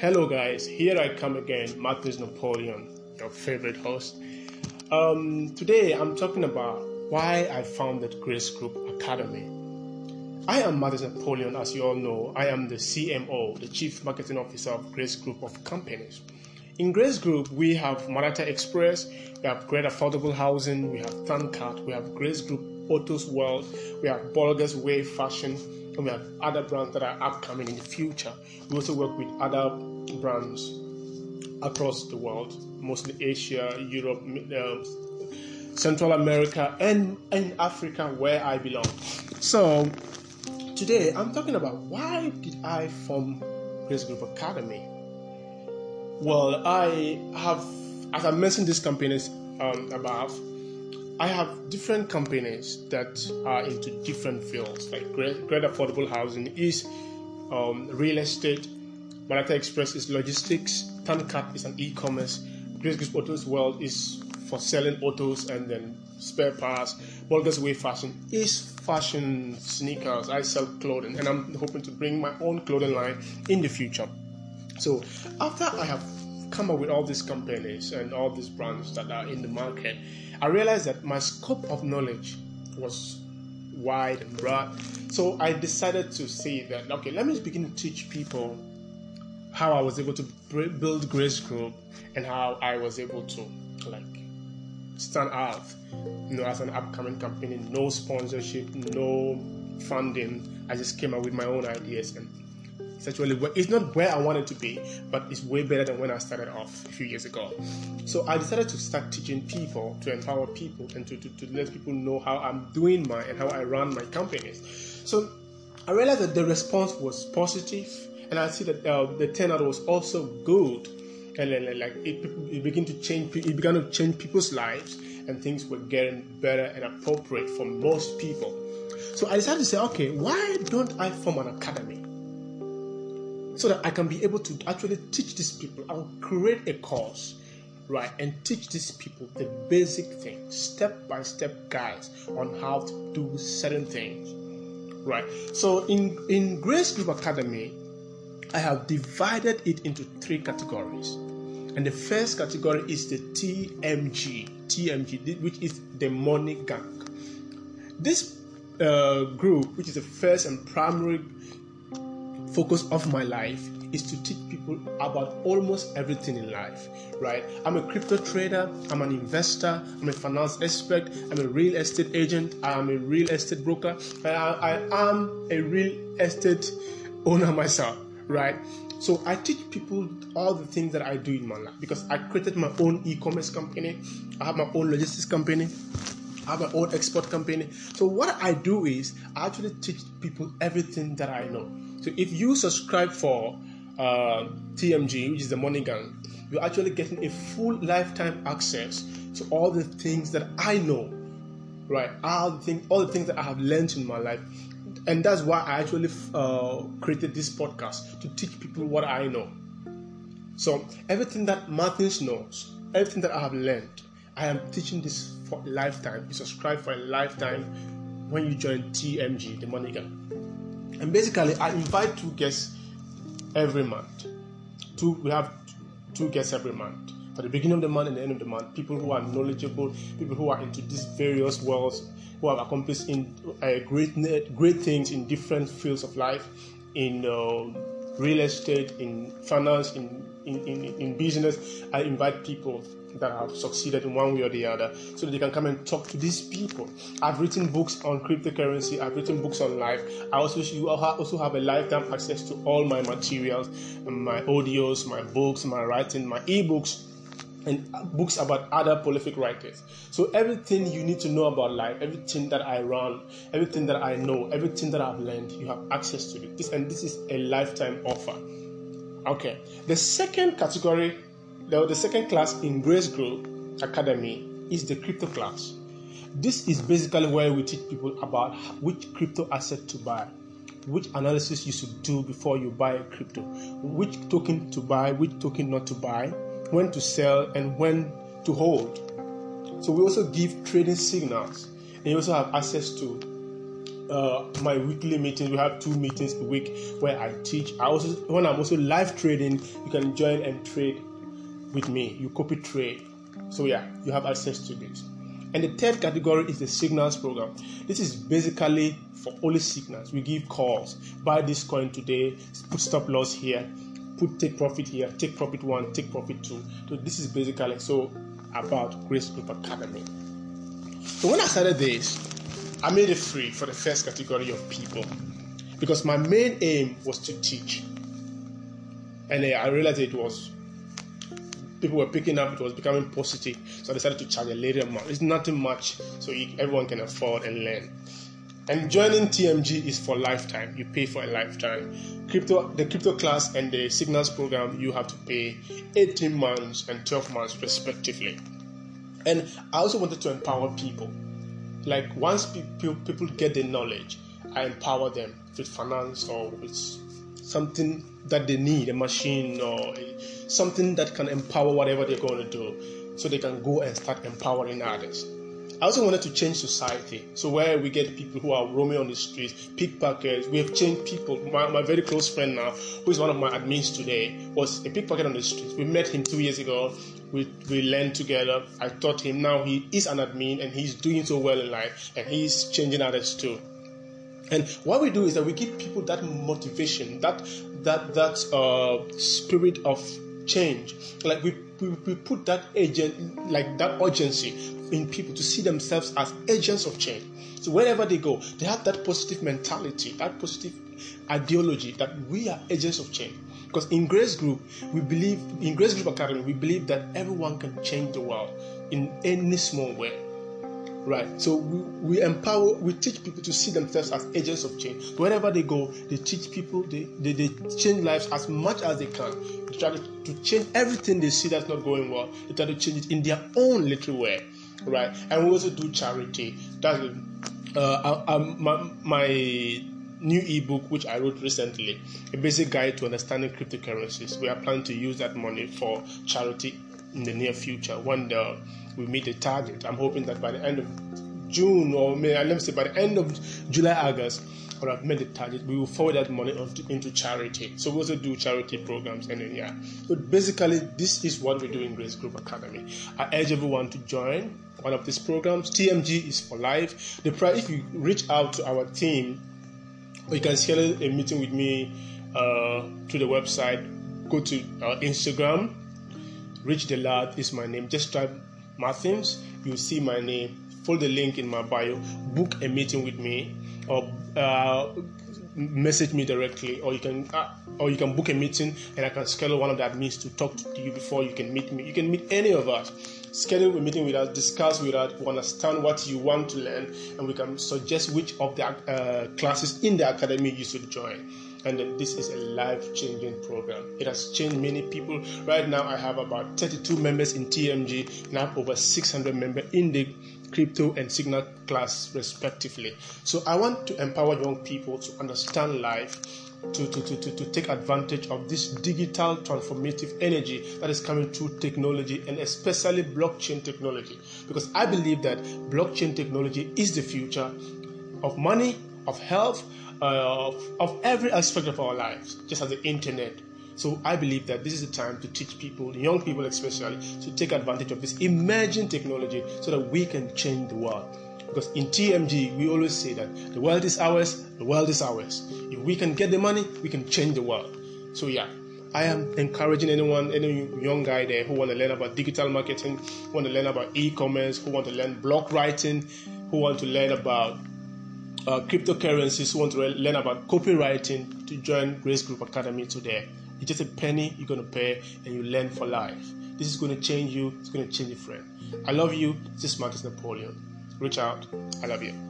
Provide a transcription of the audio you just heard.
Hello, guys. Here I come again, Martins Napoleon, your favorite host. Um, today I'm talking about why I founded Grace Group Academy. I am Martins Napoleon, as you all know. I am the CMO, the Chief Marketing Officer of Grace Group of Companies. In Grace Group, we have Manata Express, we have Great Affordable Housing, we have Thankart, we have Grace Group Autos World, we have Bulgars Way Fashion, we have other brands that are upcoming in the future. We also work with other brands across the world, mostly Asia, Europe, uh, Central America, and in Africa, where I belong. So, today I'm talking about why did I form Grace Group Academy? Well, I have, as I mentioned, these companies um, above. I have different companies that are into different fields. Like Great, Great Affordable Housing is um, real estate. Manata Express is logistics. Thankart is an e-commerce. Grace Group Autos World is for selling autos and then spare parts. Bulgars Way Fashion is fashion sneakers. I sell clothing and I'm hoping to bring my own clothing line in the future. So after I have come up with all these companies and all these brands that are in the market, I realized that my scope of knowledge was wide and broad. So I decided to say that, okay, let me just begin to teach people how I was able to build Grace Group and how I was able to like stand out, you know, as an upcoming company. No sponsorship, no funding. I just came up with my own ideas and it's actually it's not where I wanted to be, but it's way better than when I started off a few years ago. So I decided to start teaching people, to empower people, and to, to, to let people know how I'm doing my and how I run my companies. So I realized that the response was positive, and I see that uh, the turnout was also good, and then like it, it began to change. It began to change people's lives, and things were getting better and appropriate for most people. So I decided to say, okay, why don't I form an academy? So that I can be able to actually teach these people. I'll create a course, right, and teach these people the basic things, step by step guides on how to do certain things, right. So in in Grace Group Academy, I have divided it into three categories, and the first category is the TMG, TMG, which is the money gang. This uh, group, which is the first and primary focus of my life is to teach people about almost everything in life, right? I'm a crypto trader, I'm an investor, I'm a finance expert, I'm a real estate agent, I'm a real estate broker, I, I am a real estate owner myself, right? So I teach people all the things that I do in my life because I created my own e-commerce company, I have my own logistics company, Have my own export company. So what I do is I actually teach people everything that I know. So if you subscribe for uh, TMG, which is the Money Gang, you're actually getting a full lifetime access to all the things that I know, right? All the things, all the things that I have learned in my life, and that's why I actually uh, created this podcast to teach people what I know. So everything that Martins knows, everything that I have learned, I am teaching this for a lifetime. You subscribe for a lifetime when you join TMG, the Money Gang. And basically, I invite two guests every month. Two, we have two guests every month. At the beginning of the month and the end of the month, people who are knowledgeable, people who are into these various worlds, who have accomplished in uh, great great things in different fields of life, in uh, real estate, in finance, in in, in, in business. I invite people that have succeeded in one way or the other so that they can come and talk to these people. I've written books on cryptocurrency, I've written books on life. I also you also have a lifetime access to all my materials, my audios, my books, my writing, my ebooks and books about other prolific writers. So everything you need to know about life, everything that I run, everything that I know, everything that I've learned, you have access to it. This and this is a lifetime offer. Okay. The second category the, the second class in Grace Group Academy is the crypto class. This is basically where we teach people about which crypto asset to buy, which analysis you should do before you buy a crypto, which token to buy, which token not to buy, when to sell, and when to hold. So we also give trading signals, and you also have access to uh, my weekly meetings. We have two meetings a week where I teach. I also when I'm also live trading, you can join and trade with me. You copy trade. So yeah, you have access to this. And the third category is the signals program. This is basically for only signals. We give calls. Buy this coin today. Put stop loss here. Put take profit here. Take profit one. Take profit two. So this is basically so about Grace Group Academy. So when I started this, I made it free for the first category of people because my main aim was to teach. And I realized it was people were picking up, it was becoming positive. So I decided to charge a little amount. It's nothing much, so you, everyone can afford and learn. And joining TMG is for lifetime. You pay for a lifetime. Crypto, the crypto class and the signals program, you have to pay 18 months and 12 months respectively. And I also wanted to empower people. Like once people people get the knowledge, I empower them with finance or with something that they need, a machine or something that can empower whatever they're going to do, so they can go and start empowering others. I also wanted to change society. So where we get people who are roaming on the streets, pickpockets, we have changed people. My, my very close friend now, who is one of my admins today, was a pickpocket on the streets. We met him two years ago. We, we learned together. I taught him. Now he is an admin and he's doing so well in life and he's changing others too. And what we do is that we give people that motivation, that that that uh, spirit of change. Like we, we, we put that agent, like that urgency in people to see themselves as agents of change. So wherever they go, they have that positive mentality, that positive ideology that we are agents of change. Because in Grace Group, we believe in Grace Group Academy, we believe that everyone can change the world in any small way. Right. So we, we empower, we teach people to see themselves as agents of change. Wherever they go, they teach people, they, they, they change lives as much as they can. They try to, to change everything they see that's not going well. They try to change it in their own little way right? And we also do charity. That's uh, um, my, my new ebook which I wrote recently, a basic guide to understanding cryptocurrencies. We are planning to use that money for charity in the near future when the, we meet the target. I'm hoping that by the end of June or May, let me say by the end of July, August, or I've made the target, we will forward that money into charity. So we also do charity programs and then, yeah. So basically, this is what we do in Grace Group Academy. I urge everyone to join one of these programs. TMG is for life. The price, if you reach out to our team, you can schedule a meeting with me uh, to the website. Go to uh, Instagram. Rich the Lad is my name. Just type Martins. You'll see my name. Follow the link in my bio. Book a meeting with me, or uh, message me directly, or you can uh, or you can book a meeting, and I can schedule one of the admins to talk to you before you can meet me. You can meet any of us schedule a meeting with us, discuss with us, understand what you want to learn, and we can suggest which of the uh, classes in the academy you should join. And this is a life changing program. It has changed many people. Right now, I have about 32 members in TMG and I have over 600 members in the crypto and signal class, respectively. So, I want to empower young people to understand life to, to, to, to, to take advantage of this digital transformative energy that is coming through technology and especially blockchain technology. Because I believe that blockchain technology is the future of money, of health, uh, of, of every aspect of our lives, just as the internet. So I believe that this is the time to teach people, young people especially, to take advantage of this emerging technology so that we can change the world. Because in TMG, we always say that the world is ours, the world is ours. If we can get the money, we can change the world. So, yeah, I am encouraging anyone, any young guy there who want to learn about digital marketing, who want to learn about e-commerce, who want to learn block writing, who want to learn about uh, cryptocurrencies, who want to learn about copywriting to join Grace Group Academy today. It's just a penny you're going to pay and you learn for life. This is going to change you. It's going to change your friend. I love you. This is Martins Napoleon reach out. I love you.